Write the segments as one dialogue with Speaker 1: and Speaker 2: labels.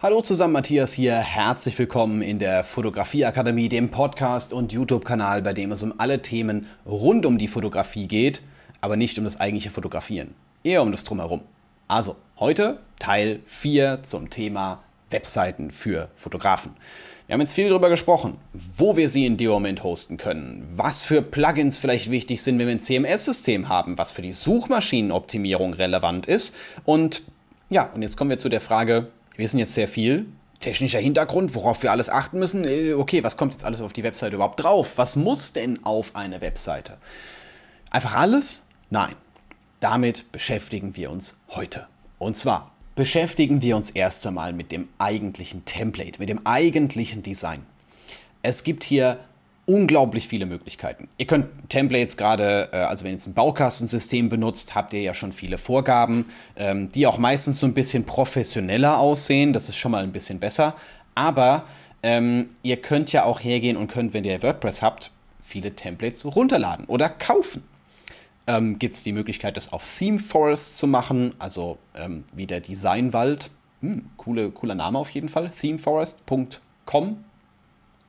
Speaker 1: Hallo zusammen, Matthias hier. Herzlich willkommen in der Fotografieakademie, dem Podcast und YouTube-Kanal, bei dem es um alle Themen rund um die Fotografie geht, aber nicht um das eigentliche Fotografieren, eher um das Drumherum. Also, heute Teil 4 zum Thema Webseiten für Fotografen. Wir haben jetzt viel darüber gesprochen, wo wir sie in dem Moment hosten können, was für Plugins vielleicht wichtig sind, wenn wir ein CMS-System haben, was für die Suchmaschinenoptimierung relevant ist. Und ja, und jetzt kommen wir zu der Frage, wir wissen jetzt sehr viel. Technischer Hintergrund, worauf wir alles achten müssen. Äh, okay, was kommt jetzt alles auf die Webseite überhaupt drauf? Was muss denn auf eine Webseite? Einfach alles? Nein. Damit beschäftigen wir uns heute. Und zwar beschäftigen wir uns erst einmal mit dem eigentlichen Template, mit dem eigentlichen Design. Es gibt hier unglaublich viele Möglichkeiten. Ihr könnt Templates gerade, äh, also wenn ihr jetzt ein Baukastensystem benutzt, habt ihr ja schon viele Vorgaben, ähm, die auch meistens so ein bisschen professioneller aussehen. Das ist schon mal ein bisschen besser. Aber ähm, ihr könnt ja auch hergehen und könnt, wenn ihr WordPress habt, viele Templates runterladen oder kaufen ähm, gibt es die Möglichkeit, das auf Theme Forest zu machen, also ähm, wie der Designwald. Hm, coole, cooler Name auf jeden Fall. Themeforest.com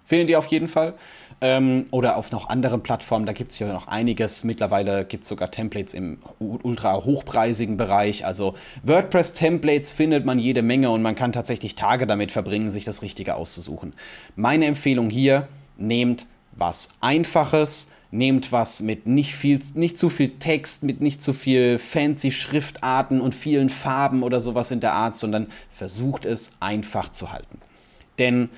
Speaker 1: findet ihr auf jeden Fall. Ähm, oder auf noch anderen Plattformen, da gibt es ja noch einiges. Mittlerweile gibt es sogar Templates im ultra hochpreisigen Bereich. Also WordPress-Templates findet man jede Menge und man kann tatsächlich Tage damit verbringen, sich das Richtige auszusuchen. Meine Empfehlung hier, nehmt was Einfaches, Nehmt was mit nicht, viel, nicht zu viel Text, mit nicht zu viel fancy Schriftarten und vielen Farben oder sowas in der Art, sondern versucht es einfach zu halten. Denn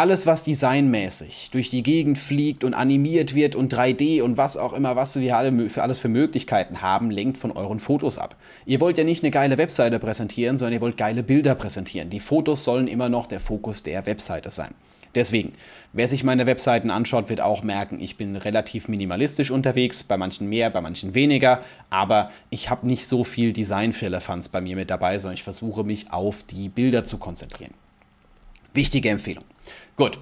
Speaker 1: alles, was designmäßig durch die Gegend fliegt und animiert wird und 3D und was auch immer, was wir alle für alles für Möglichkeiten haben, lenkt von euren Fotos ab. Ihr wollt ja nicht eine geile Webseite präsentieren, sondern ihr wollt geile Bilder präsentieren. Die Fotos sollen immer noch der Fokus der Webseite sein. Deswegen, wer sich meine Webseiten anschaut, wird auch merken, ich bin relativ minimalistisch unterwegs, bei manchen mehr, bei manchen weniger, aber ich habe nicht so viel Design-Firlefanz bei mir mit dabei, sondern ich versuche mich auf die Bilder zu konzentrieren. Wichtige Empfehlung. Gut,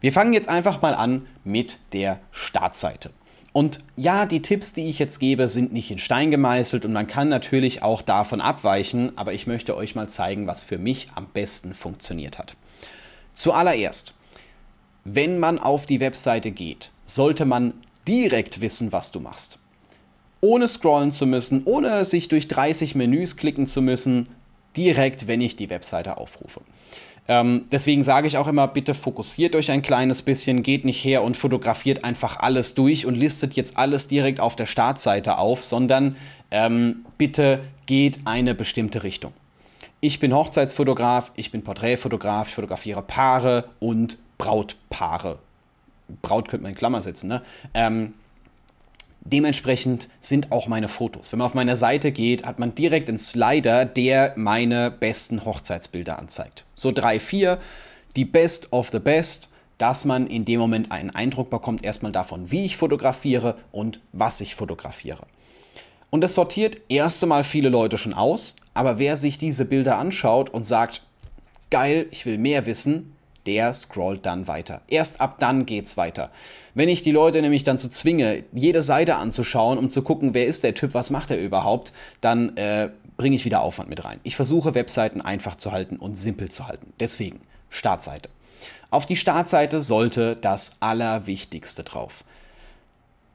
Speaker 1: wir fangen jetzt einfach mal an mit der Startseite. Und ja, die Tipps, die ich jetzt gebe, sind nicht in Stein gemeißelt und man kann natürlich auch davon abweichen, aber ich möchte euch mal zeigen, was für mich am besten funktioniert hat. Zuallererst, wenn man auf die Webseite geht, sollte man direkt wissen, was du machst. Ohne scrollen zu müssen, ohne sich durch 30 Menüs klicken zu müssen, direkt, wenn ich die Webseite aufrufe. Ähm, deswegen sage ich auch immer, bitte fokussiert euch ein kleines bisschen, geht nicht her und fotografiert einfach alles durch und listet jetzt alles direkt auf der Startseite auf, sondern ähm, bitte geht eine bestimmte Richtung. Ich bin Hochzeitsfotograf, ich bin Porträtfotograf, ich fotografiere Paare und Brautpaare. Braut könnte man in Klammer setzen, ne? Ähm, dementsprechend sind auch meine Fotos. Wenn man auf meine Seite geht, hat man direkt einen Slider, der meine besten Hochzeitsbilder anzeigt. So drei, vier, die Best of the Best, dass man in dem Moment einen Eindruck bekommt, erstmal davon, wie ich fotografiere und was ich fotografiere. Und das sortiert erst einmal viele Leute schon aus, aber wer sich diese Bilder anschaut und sagt, geil, ich will mehr wissen, der scrollt dann weiter. Erst ab dann geht's weiter. Wenn ich die Leute nämlich dann zu zwinge, jede Seite anzuschauen, um zu gucken, wer ist der Typ, was macht er überhaupt, dann äh, bringe ich wieder Aufwand mit rein. Ich versuche Webseiten einfach zu halten und simpel zu halten. Deswegen Startseite. Auf die Startseite sollte das Allerwichtigste drauf.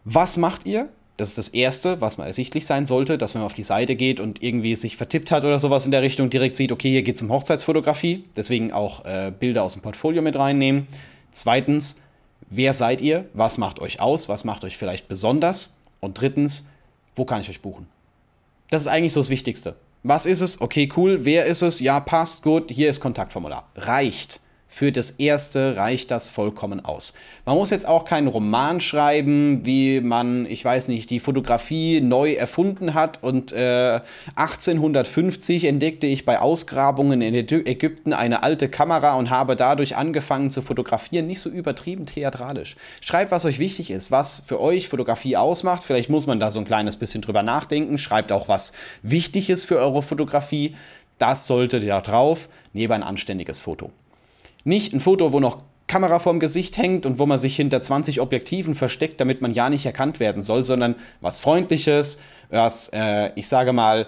Speaker 1: Was macht ihr? Das ist das Erste, was mal ersichtlich sein sollte, dass wenn man auf die Seite geht und irgendwie sich vertippt hat oder sowas in der Richtung, direkt sieht, okay, hier geht es um Hochzeitsfotografie. Deswegen auch äh, Bilder aus dem Portfolio mit reinnehmen. Zweitens, wer seid ihr? Was macht euch aus? Was macht euch vielleicht besonders? Und drittens, wo kann ich euch buchen? Das ist eigentlich so das Wichtigste. Was ist es? Okay, cool. Wer ist es? Ja, passt, gut. Hier ist Kontaktformular. Reicht. Für das erste reicht das vollkommen aus. Man muss jetzt auch keinen Roman schreiben, wie man, ich weiß nicht, die Fotografie neu erfunden hat. Und äh, 1850 entdeckte ich bei Ausgrabungen in Ägypten eine alte Kamera und habe dadurch angefangen zu fotografieren. Nicht so übertrieben theatralisch. Schreibt, was euch wichtig ist, was für euch Fotografie ausmacht. Vielleicht muss man da so ein kleines bisschen drüber nachdenken. Schreibt auch, was wichtig ist für eure Fotografie. Das solltet ihr da drauf, neben ein anständiges Foto. Nicht ein Foto, wo noch Kamera vorm Gesicht hängt und wo man sich hinter 20 Objektiven versteckt, damit man ja nicht erkannt werden soll, sondern was Freundliches, was, äh, ich sage mal,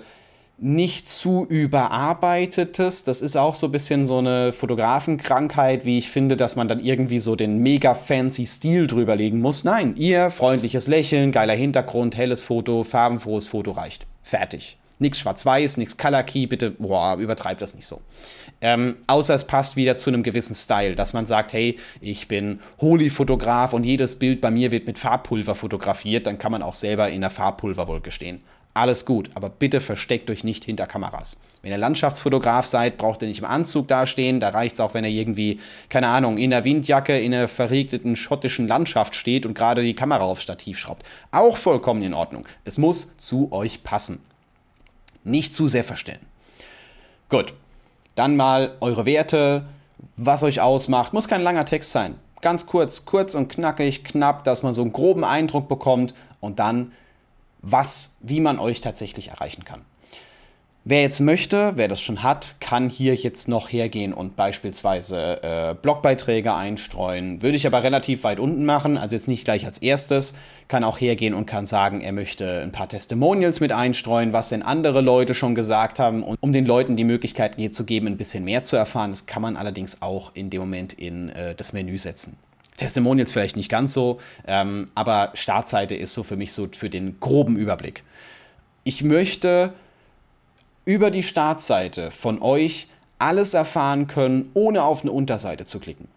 Speaker 1: nicht zu überarbeitetes. Das ist auch so ein bisschen so eine Fotografenkrankheit, wie ich finde, dass man dann irgendwie so den mega fancy Stil drüberlegen muss. Nein, ihr freundliches Lächeln, geiler Hintergrund, helles Foto, farbenfrohes Foto reicht. Fertig. Nichts schwarz-weiß, nichts Color Key, bitte, boah, übertreibt das nicht so. Ähm, außer es passt wieder zu einem gewissen Style, dass man sagt, hey, ich bin Holy-Fotograf und jedes Bild bei mir wird mit Farbpulver fotografiert, dann kann man auch selber in der Farbpulverwolke stehen. Alles gut, aber bitte versteckt euch nicht hinter Kameras. Wenn ihr Landschaftsfotograf seid, braucht ihr nicht im Anzug dastehen. Da reicht es auch, wenn ihr irgendwie, keine Ahnung, in der Windjacke in einer verregneten schottischen Landschaft steht und gerade die Kamera aufs Stativ schraubt. Auch vollkommen in Ordnung. Es muss zu euch passen. Nicht zu sehr verstellen. Gut, dann mal eure Werte, was euch ausmacht. Muss kein langer Text sein. Ganz kurz, kurz und knackig, knapp, dass man so einen groben Eindruck bekommt und dann was, wie man euch tatsächlich erreichen kann. Wer jetzt möchte, wer das schon hat, kann hier jetzt noch hergehen und beispielsweise äh, Blogbeiträge einstreuen. Würde ich aber relativ weit unten machen, also jetzt nicht gleich als erstes. Kann auch hergehen und kann sagen, er möchte ein paar Testimonials mit einstreuen, was denn andere Leute schon gesagt haben, und um den Leuten die Möglichkeit hier zu geben, ein bisschen mehr zu erfahren. Das kann man allerdings auch in dem Moment in äh, das Menü setzen. Testimonials vielleicht nicht ganz so, ähm, aber Startseite ist so für mich so für den groben Überblick. Ich möchte über die Startseite von euch alles erfahren können, ohne auf eine Unterseite zu klicken.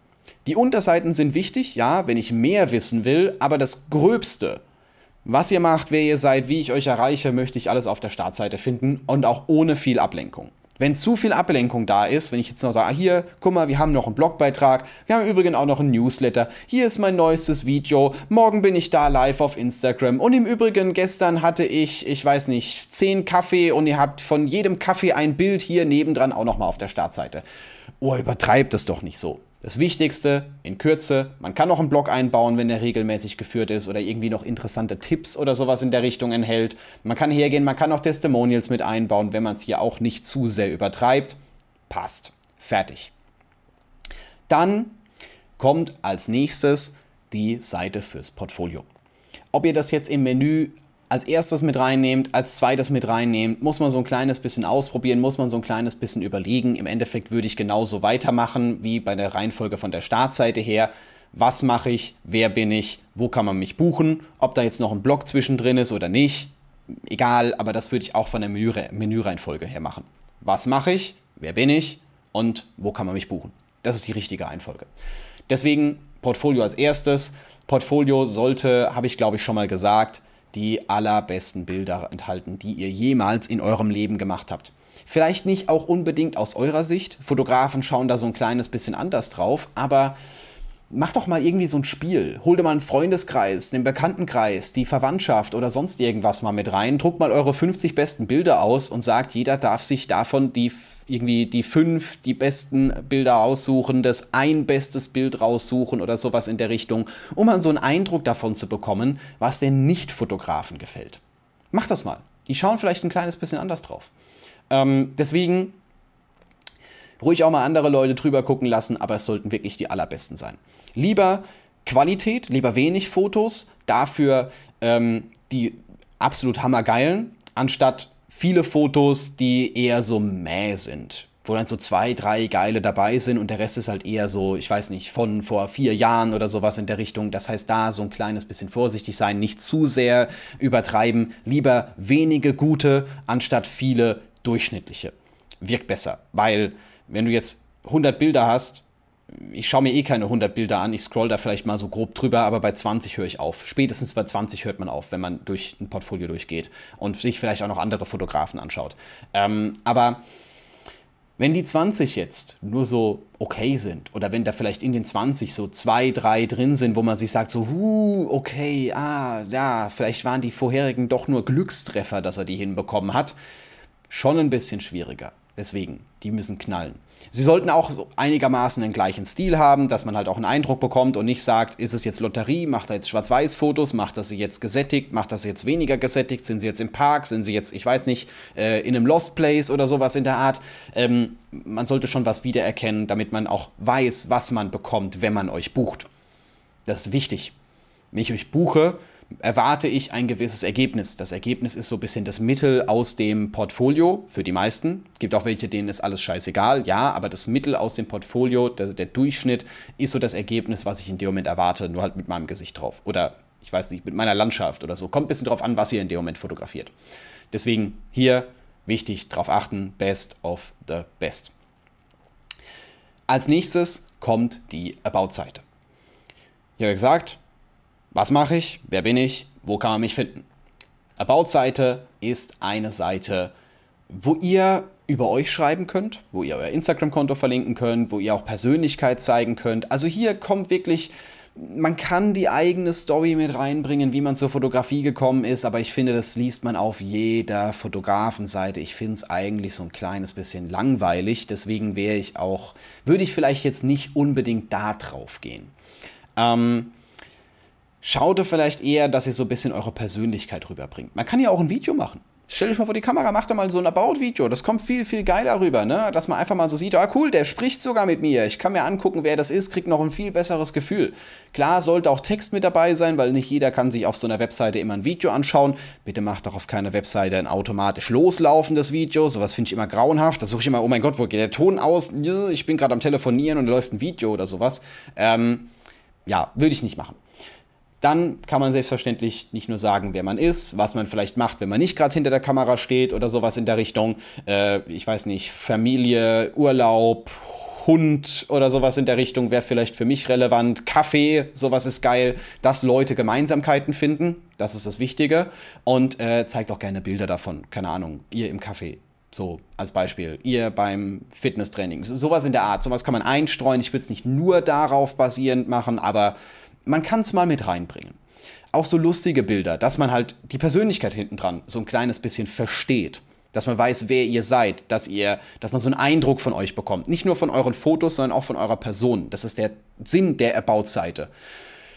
Speaker 1: Die Unterseiten sind wichtig, ja, wenn ich mehr wissen will, aber das Gröbste, was ihr macht, wer ihr seid, wie ich euch erreiche, möchte ich alles auf der Startseite finden und auch ohne viel Ablenkung. Wenn zu viel Ablenkung da ist, wenn ich jetzt noch sage, ah, hier, guck mal, wir haben noch einen Blogbeitrag, wir haben übrigens auch noch einen Newsletter, hier ist mein neuestes Video, morgen bin ich da live auf Instagram und im Übrigen, gestern hatte ich, ich weiß nicht, 10 Kaffee und ihr habt von jedem Kaffee ein Bild hier nebendran auch nochmal auf der Startseite. Oh, übertreibt das doch nicht so. Das Wichtigste in Kürze, man kann noch einen Blog einbauen, wenn der regelmäßig geführt ist oder irgendwie noch interessante Tipps oder sowas in der Richtung enthält. Man kann hergehen, man kann auch Testimonials mit einbauen, wenn man es hier auch nicht zu sehr übertreibt. Passt. Fertig. Dann kommt als nächstes die Seite fürs Portfolio. Ob ihr das jetzt im Menü als erstes mit reinnehmt, als zweites mit reinnehmt, muss man so ein kleines bisschen ausprobieren, muss man so ein kleines bisschen überlegen. Im Endeffekt würde ich genauso weitermachen wie bei der Reihenfolge von der Startseite her. Was mache ich? Wer bin ich? Wo kann man mich buchen? Ob da jetzt noch ein Blog zwischendrin ist oder nicht, egal, aber das würde ich auch von der Menüreihenfolge her machen. Was mache ich? Wer bin ich? Und wo kann man mich buchen? Das ist die richtige Reihenfolge. Deswegen Portfolio als erstes. Portfolio sollte, habe ich glaube ich schon mal gesagt, die allerbesten Bilder enthalten, die ihr jemals in eurem Leben gemacht habt. Vielleicht nicht auch unbedingt aus eurer Sicht. Fotografen schauen da so ein kleines bisschen anders drauf, aber mach doch mal irgendwie so ein Spiel. Hol dir mal einen Freundeskreis, den Bekanntenkreis, die Verwandtschaft oder sonst irgendwas mal mit rein. Druckt mal eure 50 besten Bilder aus und sagt, jeder darf sich davon die irgendwie die fünf, die besten Bilder aussuchen, das ein bestes Bild raussuchen oder sowas in der Richtung, um mal so einen Eindruck davon zu bekommen, was den Nicht-Fotografen gefällt. Macht das mal. Die schauen vielleicht ein kleines bisschen anders drauf. Ähm, deswegen ruhig auch mal andere Leute drüber gucken lassen, aber es sollten wirklich die allerbesten sein. Lieber Qualität, lieber wenig Fotos, dafür ähm, die absolut hammergeilen, anstatt viele Fotos, die eher so mäh sind. Wo dann so zwei, drei geile dabei sind und der Rest ist halt eher so, ich weiß nicht, von vor vier Jahren oder sowas in der Richtung. Das heißt, da so ein kleines bisschen vorsichtig sein, nicht zu sehr übertreiben. Lieber wenige gute anstatt viele durchschnittliche. Wirkt besser, weil wenn du jetzt 100 Bilder hast, ich schaue mir eh keine 100 Bilder an, ich scroll da vielleicht mal so grob drüber, aber bei 20 höre ich auf. Spätestens bei 20 hört man auf, wenn man durch ein Portfolio durchgeht und sich vielleicht auch noch andere Fotografen anschaut. Ähm, aber wenn die 20 jetzt nur so okay sind oder wenn da vielleicht in den 20 so zwei, drei drin sind, wo man sich sagt so, huh, okay, ah, ja, vielleicht waren die vorherigen doch nur Glückstreffer, dass er die hinbekommen hat, schon ein bisschen schwieriger. Deswegen, die müssen knallen. Sie sollten auch einigermaßen den gleichen Stil haben, dass man halt auch einen Eindruck bekommt und nicht sagt, ist es jetzt Lotterie, macht er jetzt Schwarz-Weiß-Fotos, macht er sie jetzt gesättigt, macht er sie jetzt weniger gesättigt, sind sie jetzt im Park, sind sie jetzt, ich weiß nicht, äh, in einem Lost Place oder sowas in der Art. Ähm, man sollte schon was wiedererkennen, damit man auch weiß, was man bekommt, wenn man euch bucht. Das ist wichtig. Wenn ich euch buche, erwarte ich ein gewisses Ergebnis. Das Ergebnis ist so ein bisschen das Mittel aus dem Portfolio für die meisten. Es gibt auch welche, denen ist alles scheißegal, ja, aber das Mittel aus dem Portfolio, der, der Durchschnitt, ist so das Ergebnis, was ich in dem Moment erwarte, nur halt mit meinem Gesicht drauf. Oder ich weiß nicht, mit meiner Landschaft oder so. Kommt ein bisschen drauf an, was ihr in dem Moment fotografiert. Deswegen hier wichtig darauf achten, best of the best. Als nächstes kommt die About-Seite. Ich habe gesagt, was mache ich? Wer bin ich? Wo kann man mich finden? About-Seite ist eine Seite, wo ihr über euch schreiben könnt, wo ihr euer Instagram-Konto verlinken könnt, wo ihr auch Persönlichkeit zeigen könnt. Also hier kommt wirklich, man kann die eigene Story mit reinbringen, wie man zur Fotografie gekommen ist, aber ich finde, das liest man auf jeder Fotografenseite. Ich finde es eigentlich so ein kleines bisschen langweilig, deswegen wäre ich auch, würde ich vielleicht jetzt nicht unbedingt da drauf gehen. Ähm, Schaut vielleicht eher, dass ihr so ein bisschen eure Persönlichkeit rüberbringt. Man kann ja auch ein Video machen. Stell dich mal vor die Kamera, mach doch mal so ein About-Video. Das kommt viel, viel geiler rüber, ne? Dass man einfach mal so sieht, ah cool, der spricht sogar mit mir. Ich kann mir angucken, wer das ist, kriegt noch ein viel besseres Gefühl. Klar sollte auch Text mit dabei sein, weil nicht jeder kann sich auf so einer Webseite immer ein Video anschauen. Bitte macht doch auf keiner Webseite ein automatisch loslaufendes Video. Sowas finde ich immer grauenhaft. Da suche ich immer, oh mein Gott, wo geht der Ton aus? Ich bin gerade am Telefonieren und läuft ein Video oder sowas. Ähm, ja, würde ich nicht machen. Dann kann man selbstverständlich nicht nur sagen, wer man ist, was man vielleicht macht, wenn man nicht gerade hinter der Kamera steht oder sowas in der Richtung. Äh, ich weiß nicht, Familie, Urlaub, Hund oder sowas in der Richtung wäre vielleicht für mich relevant. Kaffee, sowas ist geil, dass Leute Gemeinsamkeiten finden. Das ist das Wichtige. Und äh, zeigt auch gerne Bilder davon. Keine Ahnung, ihr im Kaffee. So als Beispiel. Ihr beim Fitnesstraining. Sowas in der Art. Sowas kann man einstreuen. Ich will es nicht nur darauf basierend machen, aber man kann es mal mit reinbringen. Auch so lustige Bilder, dass man halt die Persönlichkeit hinten dran so ein kleines bisschen versteht. Dass man weiß, wer ihr seid, dass ihr, dass man so einen Eindruck von euch bekommt. Nicht nur von euren Fotos, sondern auch von eurer Person. Das ist der Sinn der About-Seite.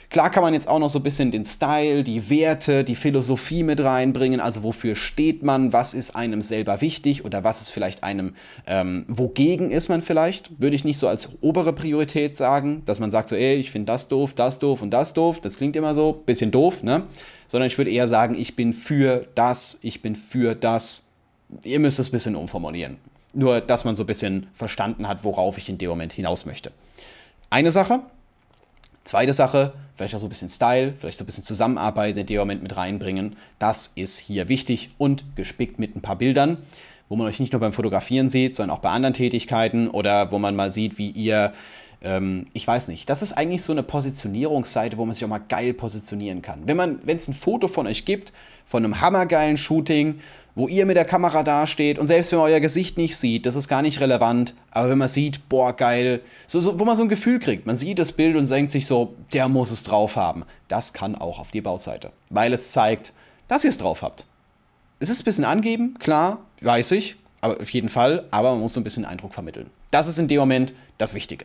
Speaker 1: Klar kann man jetzt auch noch so ein bisschen den Style, die Werte, die Philosophie mit reinbringen. Also wofür steht man, was ist einem selber wichtig oder was ist vielleicht einem, ähm, wogegen ist man vielleicht? Würde ich nicht so als obere Priorität sagen, dass man sagt so, ey, ich finde das doof, das doof und das doof. Das klingt immer so, bisschen doof, ne? Sondern ich würde eher sagen, ich bin für das, ich bin für das. Ihr müsst es ein bisschen umformulieren. Nur, dass man so ein bisschen verstanden hat, worauf ich in dem Moment hinaus möchte. Eine Sache, Zweite Sache, vielleicht auch so ein bisschen Style, vielleicht so ein bisschen Zusammenarbeit in dem Moment mit reinbringen. Das ist hier wichtig und gespickt mit ein paar Bildern, wo man euch nicht nur beim Fotografieren sieht, sondern auch bei anderen Tätigkeiten oder wo man mal sieht, wie ihr ähm, ich weiß nicht. Das ist eigentlich so eine Positionierungsseite, wo man sich auch mal geil positionieren kann. Wenn es ein Foto von euch gibt, von einem hammergeilen Shooting, wo ihr mit der Kamera dasteht und selbst wenn man euer Gesicht nicht sieht, das ist gar nicht relevant, aber wenn man sieht, boah, geil, so, so, wo man so ein Gefühl kriegt, man sieht das Bild und denkt sich so, der muss es drauf haben. Das kann auch auf die Bauseite, weil es zeigt, dass ihr es drauf habt. Es ist ein bisschen angeben, klar, weiß ich, aber auf jeden Fall, aber man muss so ein bisschen Eindruck vermitteln. Das ist in dem Moment das Wichtige.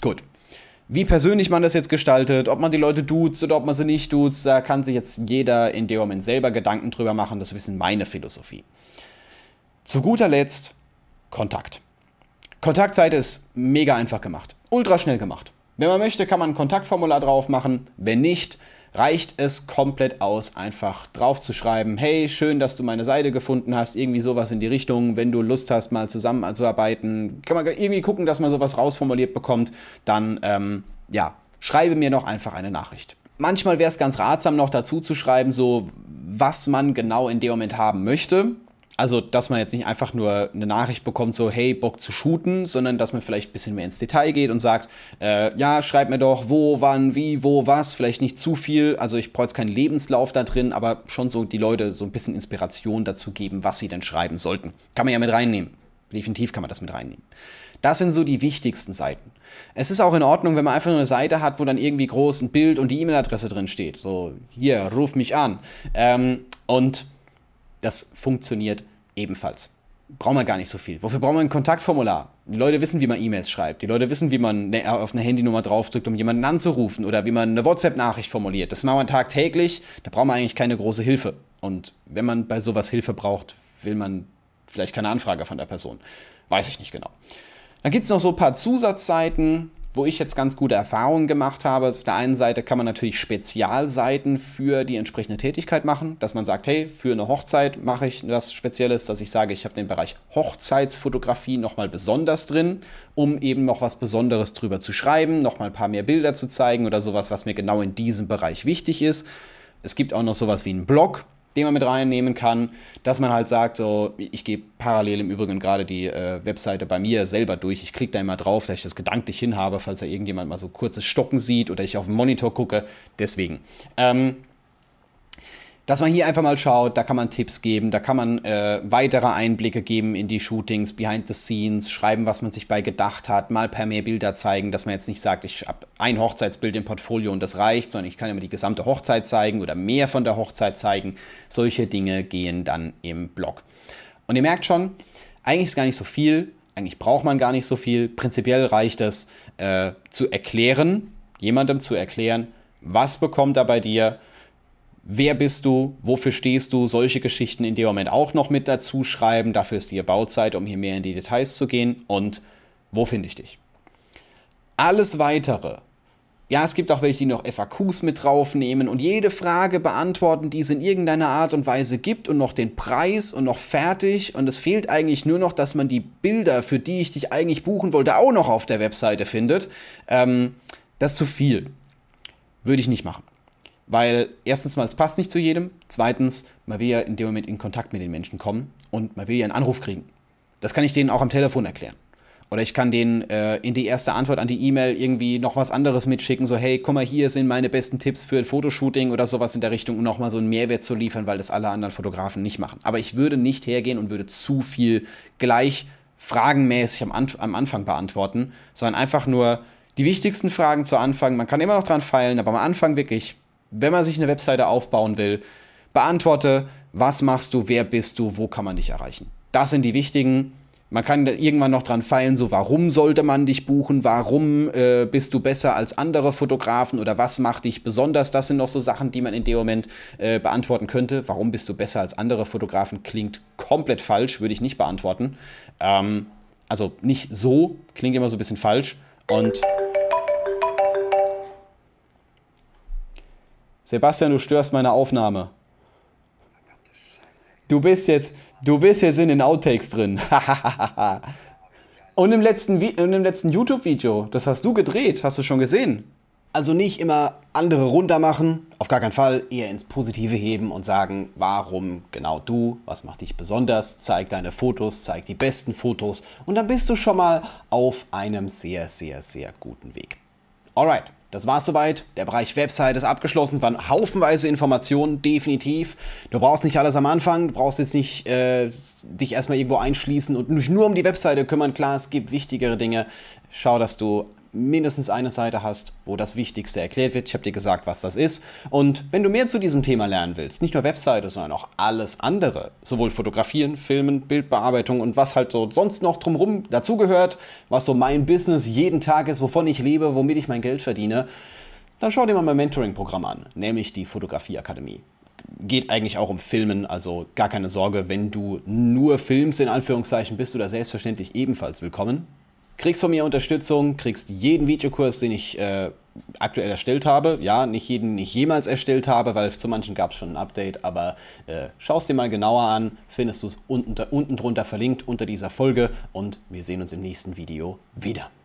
Speaker 1: Gut. Wie persönlich man das jetzt gestaltet, ob man die Leute duzt oder ob man sie nicht duzt, da kann sich jetzt jeder in dem Moment selber Gedanken drüber machen. Das ist ein bisschen meine Philosophie. Zu guter Letzt Kontakt. Kontaktseite ist mega einfach gemacht. Ultra schnell gemacht. Wenn man möchte, kann man ein Kontaktformular drauf machen. Wenn nicht, reicht es komplett aus, einfach drauf zu schreiben, hey, schön, dass du meine Seite gefunden hast, irgendwie sowas in die Richtung, wenn du Lust hast, mal zusammenzuarbeiten, kann man irgendwie gucken, dass man sowas rausformuliert bekommt, dann, ähm, ja, schreibe mir noch einfach eine Nachricht. Manchmal wäre es ganz ratsam, noch dazu zu schreiben, so was man genau in dem Moment haben möchte. Also, dass man jetzt nicht einfach nur eine Nachricht bekommt, so, hey, Bock zu shooten, sondern dass man vielleicht ein bisschen mehr ins Detail geht und sagt, äh, ja, schreib mir doch, wo, wann, wie, wo, was, vielleicht nicht zu viel. Also, ich brauche jetzt keinen Lebenslauf da drin, aber schon so die Leute so ein bisschen Inspiration dazu geben, was sie denn schreiben sollten. Kann man ja mit reinnehmen. Definitiv kann man das mit reinnehmen. Das sind so die wichtigsten Seiten. Es ist auch in Ordnung, wenn man einfach nur eine Seite hat, wo dann irgendwie groß ein Bild und die E-Mail-Adresse drin steht. So, hier, ruf mich an. Ähm, und das funktioniert ebenfalls. Braucht man gar nicht so viel. Wofür braucht man ein Kontaktformular? Die Leute wissen, wie man E-Mails schreibt. Die Leute wissen, wie man auf eine Handynummer draufdrückt, um jemanden anzurufen oder wie man eine WhatsApp-Nachricht formuliert. Das machen wir tagtäglich. Da braucht man eigentlich keine große Hilfe. Und wenn man bei sowas Hilfe braucht, will man vielleicht keine Anfrage von der Person. Weiß ich nicht genau. Dann gibt es noch so ein paar Zusatzseiten. wo ich jetzt ganz gute Erfahrungen gemacht habe. Auf der einen Seite kann man natürlich Spezialseiten für die entsprechende Tätigkeit machen, dass man sagt, hey, für eine Hochzeit mache ich was Spezielles, dass ich sage, ich habe den Bereich Hochzeitsfotografie nochmal besonders drin, um eben noch was Besonderes drüber zu schreiben, nochmal ein paar mehr Bilder zu zeigen oder sowas, was mir genau in diesem Bereich wichtig ist. Es gibt auch noch sowas wie einen Blog, den man mit reinnehmen kann, dass man halt sagt, so, ich gehe parallel im Übrigen gerade die äh, Webseite bei mir selber durch. Ich klicke da immer drauf, dass ich das gedanklich hinhabe, falls da irgendjemand mal so kurzes Stocken sieht oder ich auf den Monitor gucke. Deswegen. Ähm, dass man hier einfach mal schaut, da kann man Tipps geben, da kann man äh, weitere Einblicke geben in die Shootings, behind the scenes, schreiben, was man sich bei gedacht hat, mal per mehr Bilder zeigen, dass man jetzt nicht sagt, ich habe ein Hochzeitsbild im Portfolio und das reicht, sondern ich kann immer die gesamte Hochzeit zeigen oder mehr von der Hochzeit zeigen. Solche Dinge gehen dann im Blog. Und ihr merkt schon, eigentlich ist gar nicht so viel, eigentlich braucht man gar nicht so viel. Prinzipiell reicht es äh, zu erklären, jemandem zu erklären, was bekommt er bei dir, wer bist du, wofür stehst du, solche Geschichten in dem Moment auch noch mit dazu schreiben. Dafür ist die Bauzeit, um hier mehr in die Details zu gehen. Und wo finde ich dich? Alles weitere. Ja, es gibt auch welche, die noch FAQs mit draufnehmen und jede Frage beantworten, die es in irgendeiner Art und Weise gibt und noch den Preis und noch fertig. Und es fehlt eigentlich nur noch, dass man die Bilder, für die ich dich eigentlich buchen wollte, auch noch auf der Webseite findet. Ähm, das ist zu viel. Würde ich nicht machen. Weil erstens mal, es passt nicht zu jedem. Zweitens, man will ja in dem Moment in Kontakt mit den Menschen kommen und man will ja einen Anruf kriegen. Das kann ich denen auch am Telefon erklären. Oder ich kann denen äh, in die erste Antwort an die E-Mail irgendwie noch was anderes mitschicken, so hey, guck mal, hier sind meine besten Tipps für ein Fotoshooting oder sowas in der Richtung, um nochmal so einen Mehrwert zu liefern, weil das alle anderen Fotografen nicht machen. Aber ich würde nicht hergehen und würde zu viel gleich fragenmäßig am, Anf am Anfang beantworten, sondern einfach nur die wichtigsten Fragen zu Anfang. Man kann immer noch dran feilen, aber am Anfang wirklich wenn man sich eine Webseite aufbauen will, beantworte, was machst du, wer bist du, wo kann man dich erreichen. Das sind die wichtigen. Man kann irgendwann noch dran feilen, so warum sollte man dich buchen, warum äh, bist du besser als andere Fotografen oder was macht dich besonders. Das sind noch so Sachen, die man in dem Moment äh, beantworten könnte. Warum bist du besser als andere Fotografen klingt komplett falsch, würde ich nicht beantworten. Ähm, also nicht so, klingt immer so ein bisschen falsch. Und Sebastian, du störst meine Aufnahme. Du bist jetzt, du bist jetzt in den Outtakes drin. Und im letzten, letzten YouTube-Video, das hast du gedreht, hast du schon gesehen. Also nicht immer andere runtermachen, auf gar keinen Fall, eher ins Positive heben und sagen, warum genau du, was macht dich besonders, zeig deine Fotos, zeig die besten Fotos und dann bist du schon mal auf einem sehr, sehr, sehr guten Weg. Alright, das war's soweit. Der Bereich Website ist abgeschlossen. Waren haufenweise Informationen, definitiv. Du brauchst nicht alles am Anfang. Du brauchst jetzt nicht äh, dich erstmal irgendwo einschließen und nicht nur um die Webseite kümmern. Klar, es gibt wichtigere Dinge. Schau, dass du mindestens eine Seite hast, wo das Wichtigste erklärt wird. Ich habe dir gesagt, was das ist. Und wenn du mehr zu diesem Thema lernen willst, nicht nur Webseite, sondern auch alles andere, sowohl Fotografieren, Filmen, Bildbearbeitung und was halt so sonst noch drumherum dazugehört, was so mein Business jeden Tag ist, wovon ich lebe, womit ich mein Geld verdiene, dann schau dir mal mein Mentoring-Programm an, nämlich die Fotografieakademie geht eigentlich auch um Filmen, also gar keine Sorge, wenn du nur filmst, in Anführungszeichen, bist du da selbstverständlich ebenfalls willkommen kriegst von mir Unterstützung, kriegst jeden Videokurs, den ich äh, aktuell erstellt habe. Ja, nicht jeden, nicht jemals erstellt habe, weil zu manchen gab es schon ein Update, aber äh, schaust dir mal genauer an, findest du es unten, unten drunter verlinkt unter dieser Folge und wir sehen uns im nächsten Video wieder.